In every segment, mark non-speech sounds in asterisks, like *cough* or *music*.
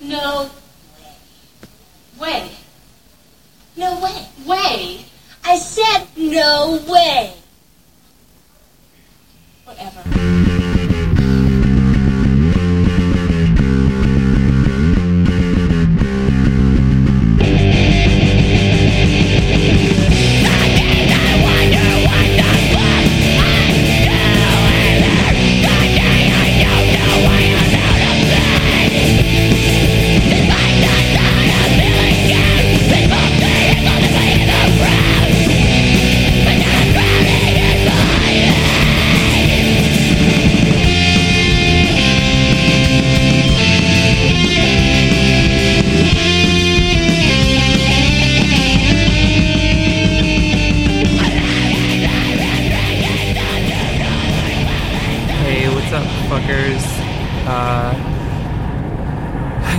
No way. Way. No way. Way. I said no way. Whatever.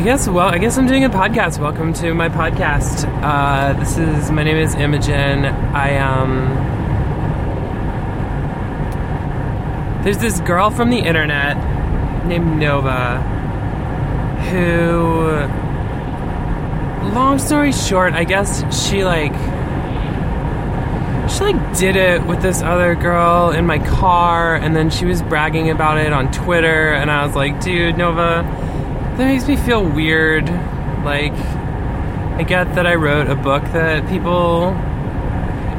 Guess, well, I guess I'm doing a podcast. Welcome to my podcast. Uh, this is, my name is Imogen. I, um, there's this girl from the internet named Nova who, long story short, I guess she, like, she like did it with this other girl in my car and then she was bragging about it on Twitter and I was like, dude, Nova, that makes me feel weird. Like I get that I wrote a book that people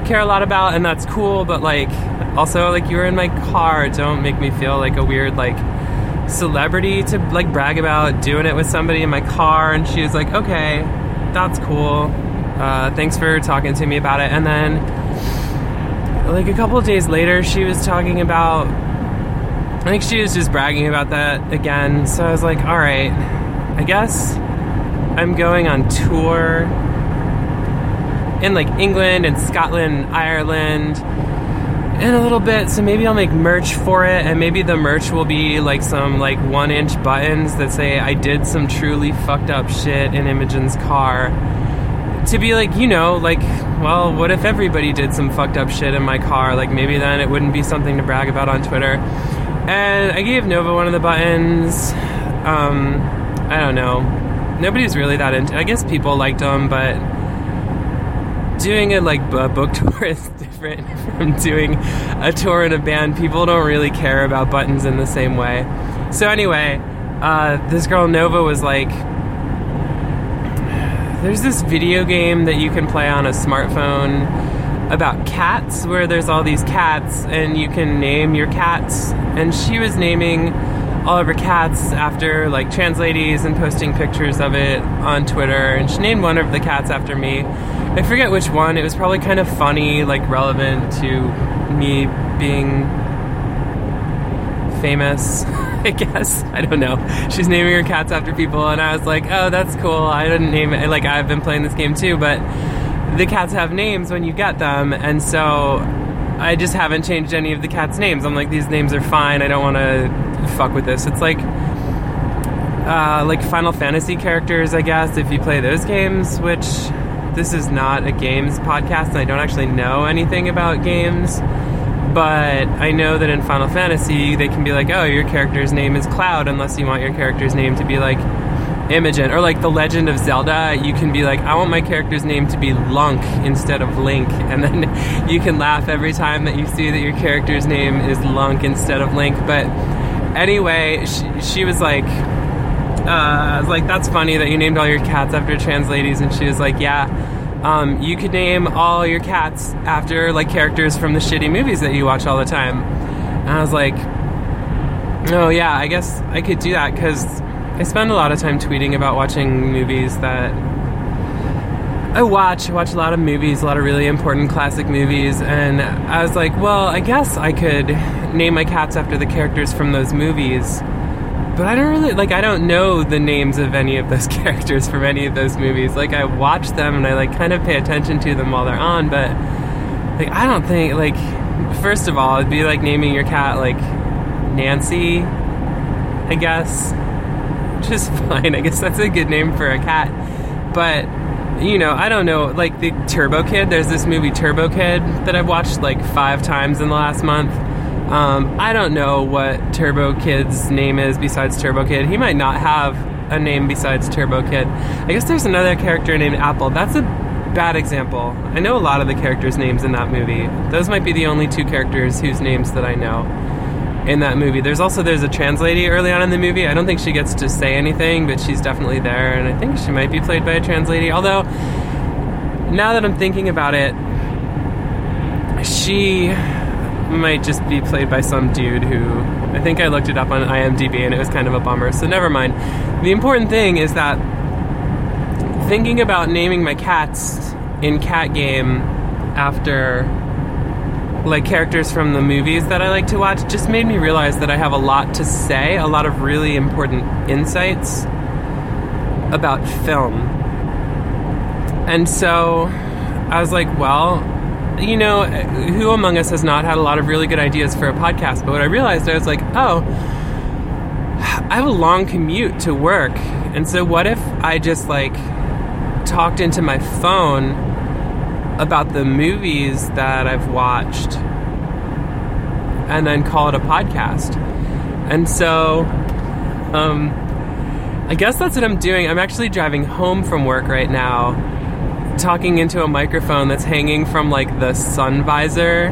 care a lot about and that's cool, but like also like you were in my car, don't make me feel like a weird like celebrity to like brag about doing it with somebody in my car and she was like, Okay, that's cool. Uh, thanks for talking to me about it. And then like a couple of days later, she was talking about. I think she was just bragging about that again. So I was like, all right, I guess I'm going on tour in like England and Scotland, Ireland in a little bit. So maybe I'll make merch for it, and maybe the merch will be like some like one inch buttons that say I did some truly fucked up shit in Imogen's car to be like, you know, like, well, what if everybody did some fucked up shit in my car? Like, maybe then it wouldn't be something to brag about on Twitter. And I gave Nova one of the buttons. Um, I don't know. Nobody's really that into. I guess people liked them, but doing a like a book *laughs* tour is different from doing a tour in a band. People don't really care about buttons in the same way. So anyway, uh, this girl Nova was like, there's this video game that you can play on a smartphone about cats where there's all these cats and you can name your cats and she was naming all of her cats after like trans ladies and posting pictures of it on Twitter and she named one of the cats after me. I forget which one. It was probably kind of funny, like relevant to me being famous. *laughs* I guess. I don't know. She's naming her cats after people, and I was like, oh, that's cool. I didn't name it. Like, I've been playing this game too, but the cats have names when you get them, and so I just haven't changed any of the cats' names. I'm like, these names are fine. I don't want to fuck with this. It's like, uh, like Final Fantasy characters, I guess, if you play those games, which this is not a games podcast, and I don't actually know anything about games but I know that in Final Fantasy they can be like, oh, your character's name is Cloud, unless you want your character's name to be like Imogen, or like The Legend of Zelda, you can be like, I want my character's name to be Lunk instead of Link, *laughs* and then you can laugh every time that you see that your character's name is Lunk instead of Link. But anyway, she, she was like. Uh, I was like, that's funny that you named all your cats after trans ladies, and she was like, yeah, um, you could name all your cats after like characters from the shitty movies that you watch all the time. And I was like, oh yeah, I guess I could do that because I spend a lot of time tweeting about watching movies that I watch. I watch a lot of movies, a lot of really important classic movies, and I was like, well, I guess I could name my cats after the characters from those movies but I don't really like I don't know the names of any of those *laughs* characters from any of those movies. Like I watch them and I like kind of pay attention to them while they're on, but like I don't think like first of all, it'd be like naming your cat like Nancy, I guess. *laughs* Which is fine. I guess that's a good name for a cat. But you know, I don't know, like the Turbo Kid, there's this movie Turbo Kid that I've watched like 5 times in the last month Um, I don't know what Turbo Kid's name is besides Turbo Kid. He might not have a name besides Turbo Kid. I guess there's another character named Apple. That's a bad example. I know a lot of the characters' names in that movie. Those might be the only two characters whose names that I know in that movie. There's also there's a trans lady early on in the movie. I don't think she gets to say anything, but she's definitely there, and I think she might be played by a trans lady. Although now that I'm thinking about it, she might just be played by some dude who I think I looked it up on IMDb and it was kind of a bummer. So never mind. The important thing is that thinking about naming my cats in cat game after like characters from the movies that I like to watch just made me realize that I have a lot to say, a lot of really important insights about film. And so I was like, well, you know, who among us has not had a lot of really good ideas for a podcast? But what I realized, I was like, oh, I have a long commute to work. And so what if I just like talked into my phone about the movies that I've watched and then call it a podcast? And so, um, I guess that's what I'm doing. I'm actually driving home from work right now talking into a microphone that's hanging from like the sun visor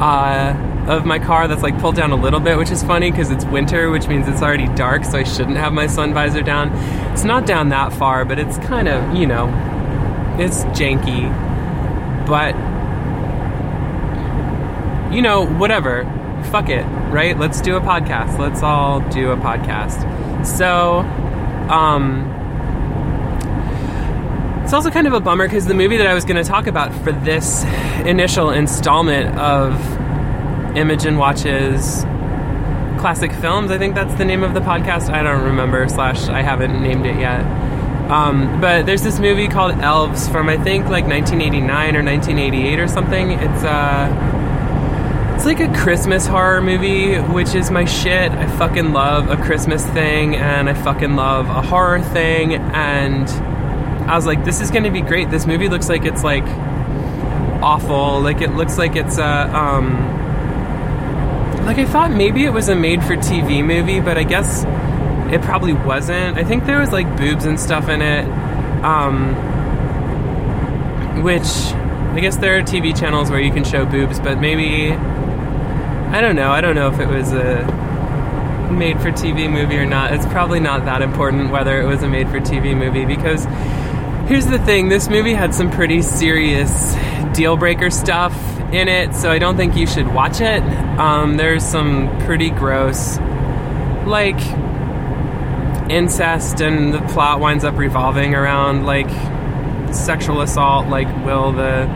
uh, of my car that's like pulled down a little bit, which is funny because it's winter, which means it's already dark, so I shouldn't have my sun visor down. It's not down that far, but it's kind of, you know, it's janky. But, you know, whatever. Fuck it, right? Let's do a podcast. Let's all do a podcast. So, um, it's also kind of a bummer because the movie that I was going to talk about for this initial installment of Imogen Watches Classic Films, I think that's the name of the podcast. I don't remember, slash, I haven't named it yet. Um, but there's this movie called Elves from I think like 1989 or 1988 or something. It's uh, it's like a Christmas horror movie, which is my shit. I fucking love a Christmas thing, and I fucking love a horror thing, and I was like, this is going to be great. This movie looks like it's like awful. Like it looks like it's a um, like I thought maybe it was a made for TV movie, but I guess it probably wasn't. I think there was like boobs and stuff in it. Um, which I guess there are TV channels where you can show boobs, but maybe I don't know. I don't know if it was a made for TV movie or not. It's probably not that important whether it was a made for TV movie because Here's the thing this movie had some pretty serious deal breaker stuff in it, so I don't think you should watch it. Um, there's some pretty gross, like, incest, and the plot winds up revolving around, like, sexual assault. Like, will the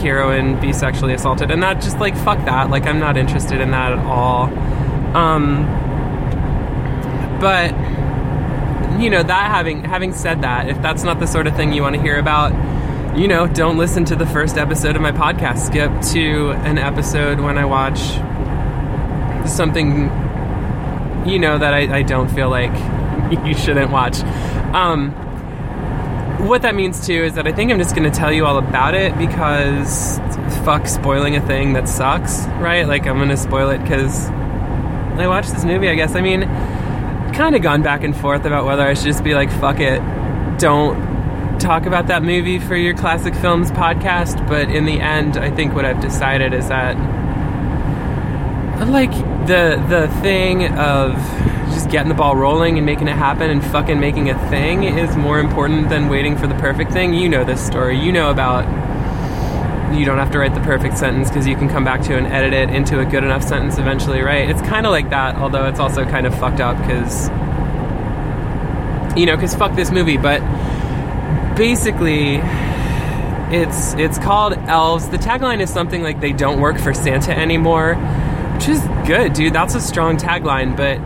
heroine be sexually assaulted? And that just, like, fuck that. Like, I'm not interested in that at all. Um, but you know that having having said that, if that's not the sort of thing you want to hear about, you know, don't listen to the first episode of my podcast. Skip to an episode when I watch something, you know, that I, I don't feel like *laughs* you shouldn't watch. Um, what that means too is that I think I'm just going to tell you all about it because fuck spoiling a thing that sucks, right? Like I'm going to spoil it because I watched this movie. I guess. I mean kind of gone back and forth about whether I should just be like, fuck it, don't talk about that movie for your classic films podcast. But in the end, I think what I've decided is that like the the thing of just getting the ball rolling and making it happen and fucking making a thing is more important than waiting for the perfect thing. You know this story. You know about you don't have to write the perfect sentence because you can come back to and edit it into a good enough sentence eventually, right? It's kind of like that, although it's also kind of fucked up because, you know, because fuck this movie. But basically, it's it's called Elves. The tagline is something like "They don't work for Santa anymore," which is good, dude. That's a strong tagline. But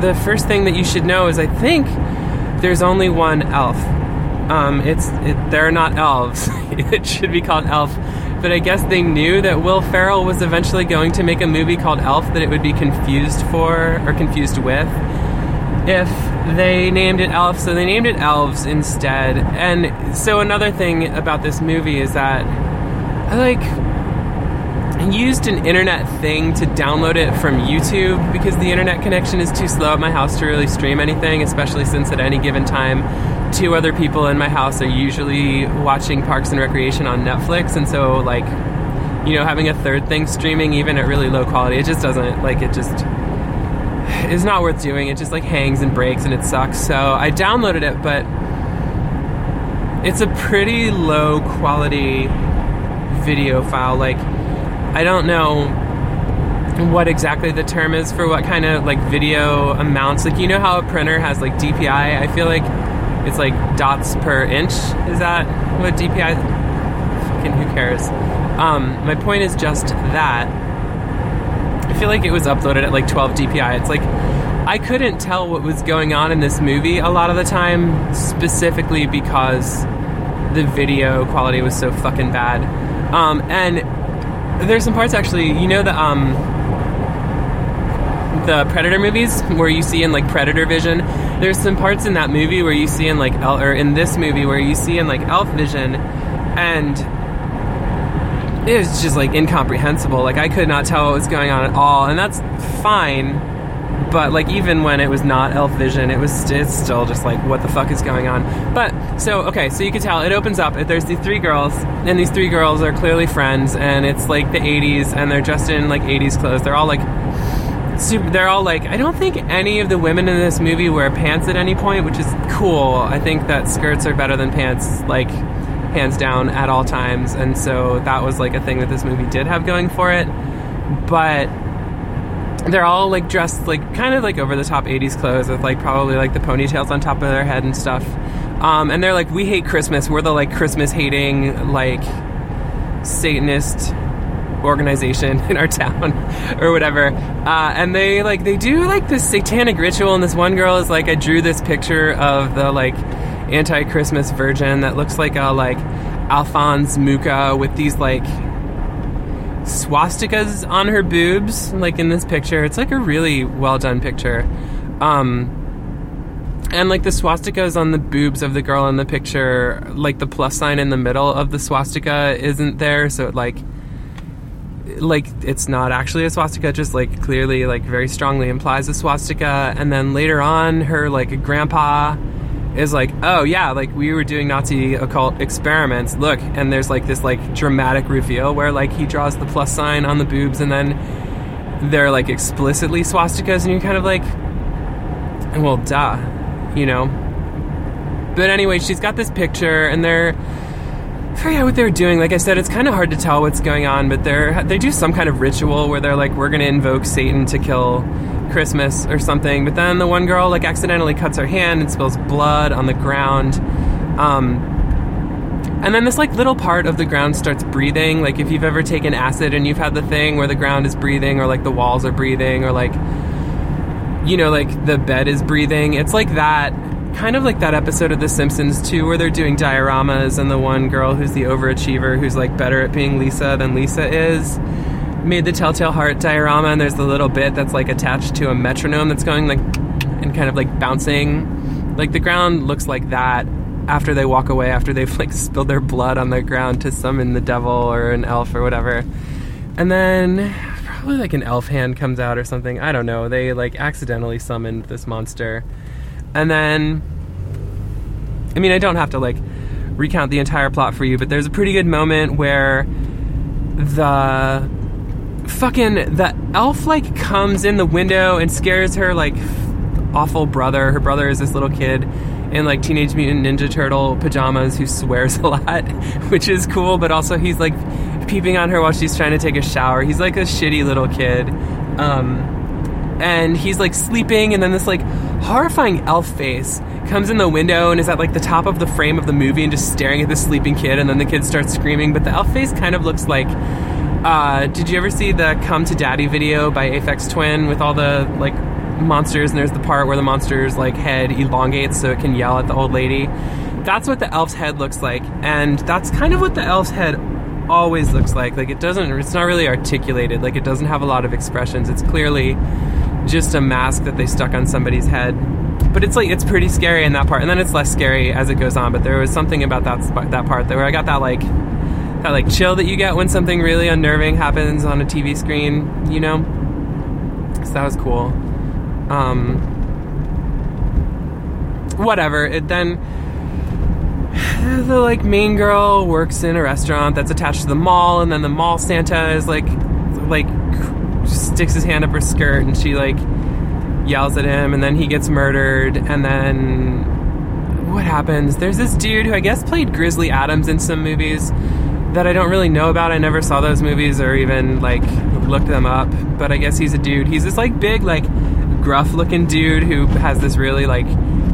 the first thing that you should know is, I think there's only one elf. Um, it's it, they're not elves. *laughs* it should be called Elf. But I guess they knew that Will Ferrell was eventually going to make a movie called Elf that it would be confused for or confused with if they named it Elf. So they named it Elves instead. And so another thing about this movie is that I like used an internet thing to download it from YouTube because the internet connection is too slow at my house to really stream anything, especially since at any given time, two other people in my house are usually watching Parks and Recreation on Netflix, and so like, you know, having a third thing streaming even at really low quality, it just doesn't like it just is not worth doing. It just like hangs and breaks and it sucks. So I downloaded it, but it's a pretty low quality video file. Like I don't know what exactly the term is for what kind of like video amounts. Like you know how a printer has like DPI. I feel like it's like dots per inch. Is that what DPI? Fucking who cares? Um, my point is just that. I feel like it was uploaded at like 12 DPI. It's like I couldn't tell what was going on in this movie a lot of the time, specifically because the video quality was so fucking bad. Um, and there's some parts actually, you know the um the Predator movies where you see in like Predator vision. There's some parts in that movie where you see in like El- or in this movie where you see in like Elf vision, and it was just like incomprehensible. Like I could not tell what was going on at all, and that's fine. But like even when it was not elf vision, it was it's still just like what the fuck is going on. But so okay, so you can tell it opens up. There's these three girls, and these three girls are clearly friends, and it's like the 80s, and they're dressed in like 80s clothes. They're all like super, they're all like I don't think any of the women in this movie wear pants at any point, which is cool. I think that skirts are better than pants, like hands down at all times, and so that was like a thing that this movie did have going for it. But they're all like dressed like kind of like over the top 80s clothes with like probably like the ponytails on top of their head and stuff. Um, and they're like, we hate Christmas. We're the like Christmas hating like Satanist organization *laughs* in our town *laughs* or whatever. Uh, and they like they do like this satanic ritual. And this one girl is like, I drew this picture of the like anti-Christmas virgin that looks like a like Alphonse Mucha with these like swastikas on her boobs, like in this picture. It's like a really well done picture. Um, and like the swastikas on the boobs of the girl in the picture, like the plus sign in the middle of the swastika isn't there, so it like like it's not actually a swastika just like clearly like very strongly implies a swastika and then later on her like grandpa is like, oh yeah, like we were doing Nazi occult experiments. Look, and there's like this like dramatic reveal where like he draws the plus sign on the boobs, and then they're like explicitly swastikas, and you're kind of like, well, duh, you know. But anyway, she's got this picture, and they're. I forget what they're doing. Like I said, it's kind of hard to tell what's going on, but they're they do some kind of ritual where they're like, we're going to invoke Satan to kill Christmas or something. But then the one girl like accidentally cuts her hand and spills blood on the ground. Um, and then this like little part of the ground starts breathing. Like if you've ever taken acid and you've had the thing where the ground is breathing, or like the walls are breathing, or like you know like the bed is breathing. It's like that. Kind of like that episode of The Simpsons too, where they're doing dioramas, and the one girl who's the overachiever, who's like better at being Lisa than Lisa is, made the Telltale Heart diorama, and there's the little bit that's like attached to a metronome that's going like and kind of like bouncing. Like the ground looks like that after they walk away, after they've like *laughs* spilled their blood on the ground to summon the devil or an elf or whatever. And then probably like an elf hand comes out or something. I don't know. They like accidentally summoned this monster. And then I mean, I don't have to like recount the entire plot for you, but there's a pretty good moment where the fucking the elf like comes in the window and scares her like awful brother. Her brother is this little kid in like Teenage Mutant Ninja Turtle pajamas who swears a lot, *laughs* which is cool, but also he's like peeping on her while she's trying to take a shower. He's like a shitty little kid. Um, and he's like sleeping, and then this like horrifying elf face comes in the window and is at like the top of the frame of the movie and just staring at the sleeping kid, and then the kid starts screaming. But the elf face kind of looks like. Uh, did you ever see the "Come to Daddy" video by Aphex Twin with all the like monsters? And there's the part where the monster's like head elongates so it can yell at the old lady. That's what the elf's head looks like, and that's kind of what the elf's head always looks like. Like it doesn't. It's not really articulated. Like it doesn't have a lot of expressions. It's clearly just a mask that they stuck on somebody's head. But it's like it's pretty scary in that part, and then it's less scary as it goes on. But there was something about that that part that where I got that like that like chill that you get when something really unnerving happens on a TV screen, you know. So that was cool. Um, whatever. It then *sighs* the like main girl works in a restaurant that's attached to the mall, and then the mall Santa is like like sticks his hand up her skirt, and she like yells at him, and then he gets murdered, and then what happens? There's this dude who I guess played Grizzly Adams in some movies that I don't really know about. I never saw those movies or even like looked them up, but I guess he's a dude. He's this like big like gruff looking dude who has this really like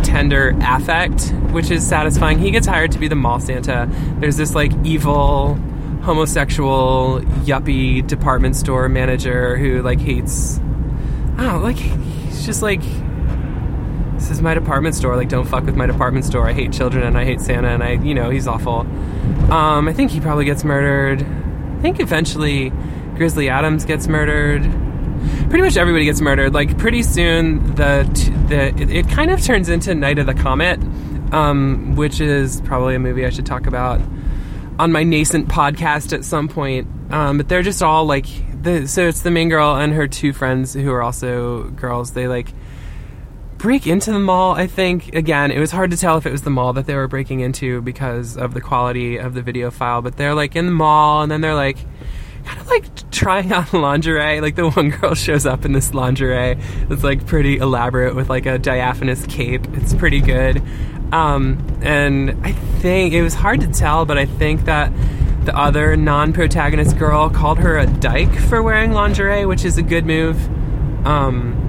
tender affect, which is satisfying. He gets hired to be the mall Santa. There's this like evil homosexual yuppie department store manager who like hates I don't like he's just like is my department store, like don't fuck with my department store. I hate children and I hate Santa and I you know, he's awful. Um, I think he probably gets murdered. I think eventually Grizzly Adams gets murdered pretty much everybody gets murdered. Like pretty soon, the the it, it kind of turns into Night of the Comet, um, which is probably a movie I should talk about on my nascent podcast at some point. Um, but they're just all like the so it's the main girl and her two friends who are also girls. They like break into the mall. I think again, it was hard to tell if it was the mall that they were breaking into because of the quality of the video file. But they're like in the mall, and then they're like kind of like trying on *laughs* lingerie. Like the one girl shows up in this lingerie that's like pretty elaborate with like a diaphanous cape. It's pretty good. Um, and I think it was hard to tell, but I think that the other non protagonist girl called her a dyke for wearing lingerie, which is a good move. Um,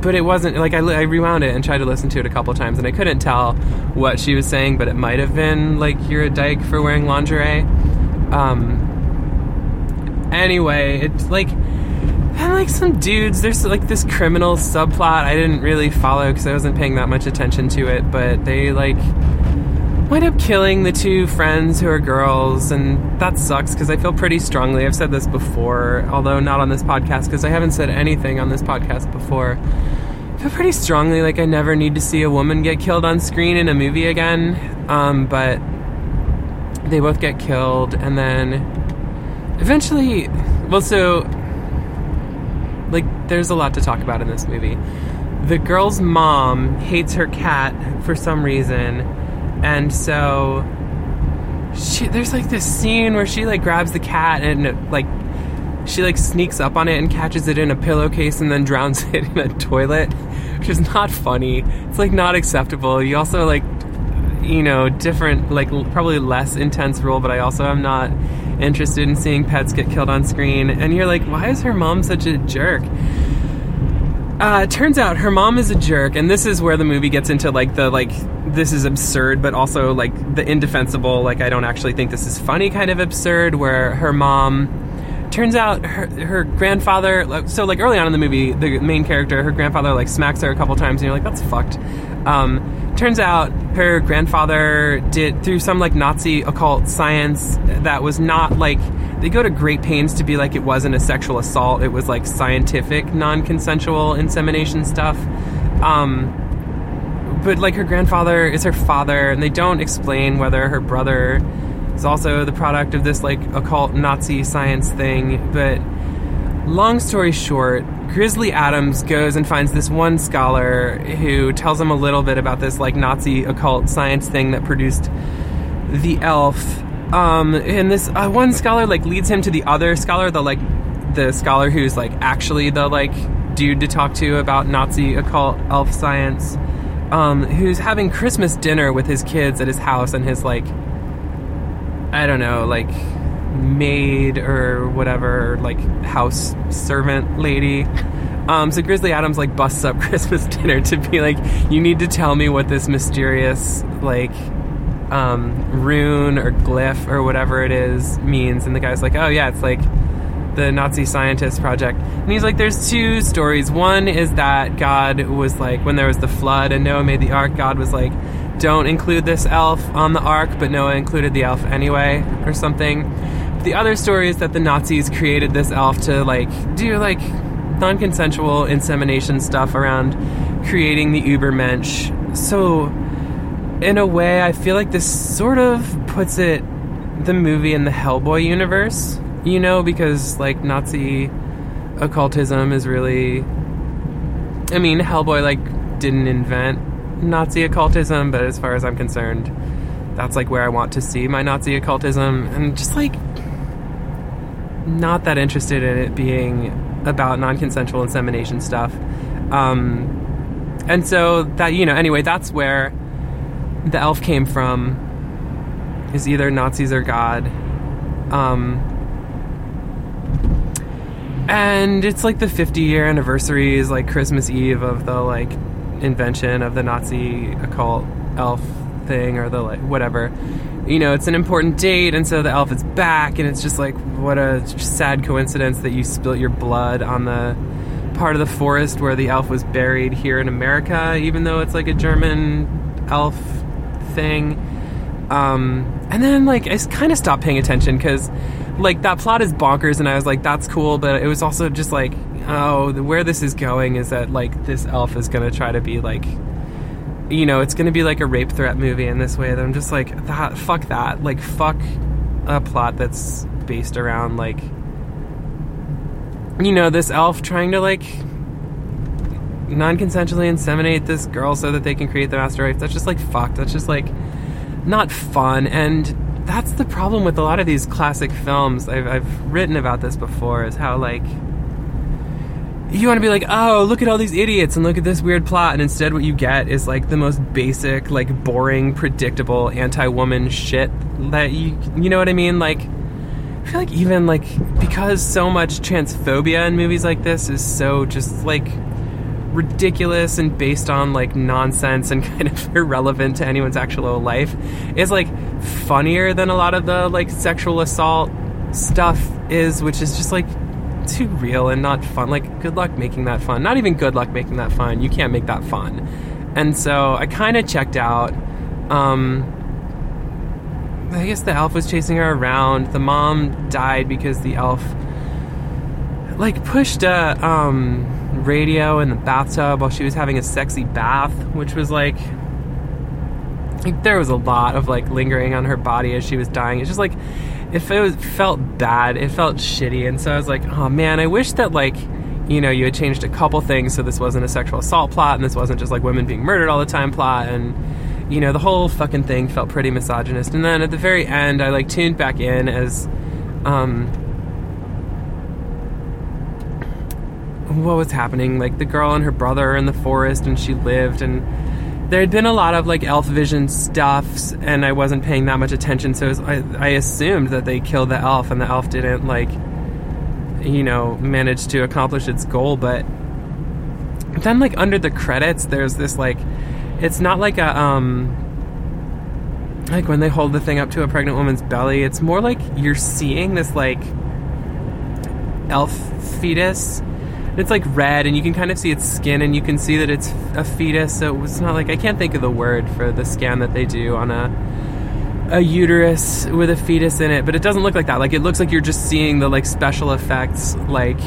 but it wasn't like I, I rewound it and tried to listen to it a couple times, and I couldn't tell what she was saying, but it might have been like you're a dyke for wearing lingerie. Um, Anyway, it's like and like some dudes. There's like this criminal subplot I didn't really follow because I wasn't paying that much attention to it. But they like wind up killing the two friends who are girls, and that sucks because I feel pretty strongly. I've said this before, although not on this podcast because I haven't said anything on this podcast before. I feel pretty strongly like I never need to see a woman get killed on screen in a movie again. Um, but they both get killed, and then eventually, well, so like there's a lot to talk about in this movie. The girl's mom hates her cat for some reason, and so she there's like this scene where she like grabs the cat and like she like sneaks up on it and catches it in a pillowcase and then drowns *laughs* it in a toilet, which is not funny. It's like not acceptable. You also like you know different like probably less intense rule, but I also am not interested in seeing pets get killed on screen. And you're like, why is her mom such a jerk? Uh, turns out her mom is a jerk, and this is where the movie gets into like the like this is absurd, but also like the indefensible. Like I don't actually think this is funny kind of absurd. Where her mom turns out her, her grandfather so like early on in the movie the main character her grandfather like smacks her a couple times and you're like that's fucked um, turns out her grandfather did through some like nazi occult science that was not like they go to great pains to be like it wasn't a sexual assault it was like scientific non-consensual insemination stuff um, but like her grandfather is her father and they don't explain whether her brother is also the product of this like occult Nazi science thing. But long story short, Grizzly Adams goes and finds this one scholar who tells him a little bit about this like Nazi occult science thing that produced the elf. Um, and this uh, one scholar like leads him to the other scholar, the like the scholar who's like actually the like dude to talk to about Nazi occult elf science. Um, who's having Christmas dinner with his kids at his house, and his like I don't know, like maid or whatever, like house servant lady. Um, so Grizzly Adams like busts up *laughs* Christmas dinner to be like, you need to tell me what this mysterious like um, rune or glyph or whatever it is means. And the guy's like, oh yeah, it's like the Nazi scientist project. And he's like, there's two stories. One is that God was like, when there was the flood and Noah made the ark, God was like, don't include this elf on the ark, but Noah included the elf anyway, or something. The other story is that the Nazis created this elf to like do like non-consensual insemination stuff around creating the Ubermensch. So, in a way, I feel like this sort of puts it the movie in the Hellboy universe, you know, because like Nazi occultism is really. I mean, Hellboy like didn't invent Nazi occultism, but as far as I'm concerned, that's like where I want to see my Nazi occultism, and just like not that interested in it being about non-consensual insemination stuff. Um, and so that you know, anyway, that's where the elf came from. Is either Nazis or God. Um, and it's like the 50 year anniversary is like Christmas Eve of the like invention of the Nazi occult elf thing or the like whatever. You know, it's an important date, and so the elf is back, and it's just like what a sad coincidence that you spilt your blood on the part of the forest where the elf was buried here in America, even though it's like a German elf thing. Um, and then like I kind of stopped paying attention because like that plot is bonkers, and I was like, that's cool, but it was also just like, oh, where this is going is that like this elf is gonna try to be like. You know, it's gonna be like a rape threat movie in this way that I'm just like, that, fuck that. Like, fuck a plot that's based around, like, you know, this elf trying to, like, non consensually inseminate this girl so that they can create the master race. That's just, like, fucked. That's just, like, not fun. And that's the problem with a lot of these classic films. I've, I've written about this before, is how, like, you want to be like, oh, look at all these idiots and look at this weird plot, and instead what you get is like the most basic, like boring, predictable anti-woman shit that you, you know what I mean? Like, I feel like even like because so much transphobia in movies like this is so just like ridiculous and based on like nonsense and *laughs* kind of irrelevant to anyone's actual life is like funnier than a lot of the like sexual assault stuff is, which is just like too real and not fun. Like, good luck making that fun. Not even good luck making that fun. You can't make that fun. And so I kind of checked out. Um, I guess the elf was chasing her around. The mom died because the elf, like, pushed a um, radio in the bathtub while she was having a sexy bath, which was like. Like, there was a lot of like lingering on her body as she was dying. It's just like if it felt bad, it felt shitty, and so I was like, oh man, I wish that like you know you had changed a couple things so this wasn't a sexual assault plot and this wasn't just like women being murdered all the time plot. And you know the whole fucking thing felt pretty misogynist. And then at the very end, I like tuned back in as um what was happening? Like the girl and her brother in the forest and she lived and there had been a lot of like elf vision stuffs and i wasn't paying that much attention so was, I, I assumed that they killed the elf and the elf didn't like you know manage to accomplish its goal but then like under the credits there's this like it's not like a um like when they hold the thing up to a pregnant woman's belly it's more like you're seeing this like elf fetus it's like red and you can kind of see its skin and you can see that it's a fetus so it's not like i can't think of the word for the scan that they do on a a uterus with a fetus in it but it doesn't look like that. Like it looks like you're just seeing the like special effects like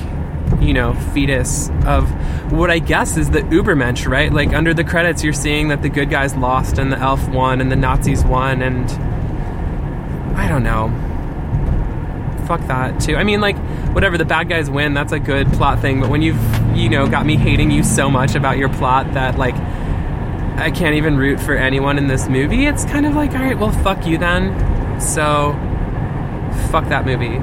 you know fetus of what i guess is the ubermensch right? Like under the credits you're seeing that the good guys lost and the elf won and the nazis won and i don't know. Fuck that too. I mean, like, whatever, the bad guys win, that's a good plot thing, but when you've, you know, got me hating you so much about your plot that, like, I can't even root for anyone in this movie, it's kind of like, alright, well, fuck you then. So, fuck that movie.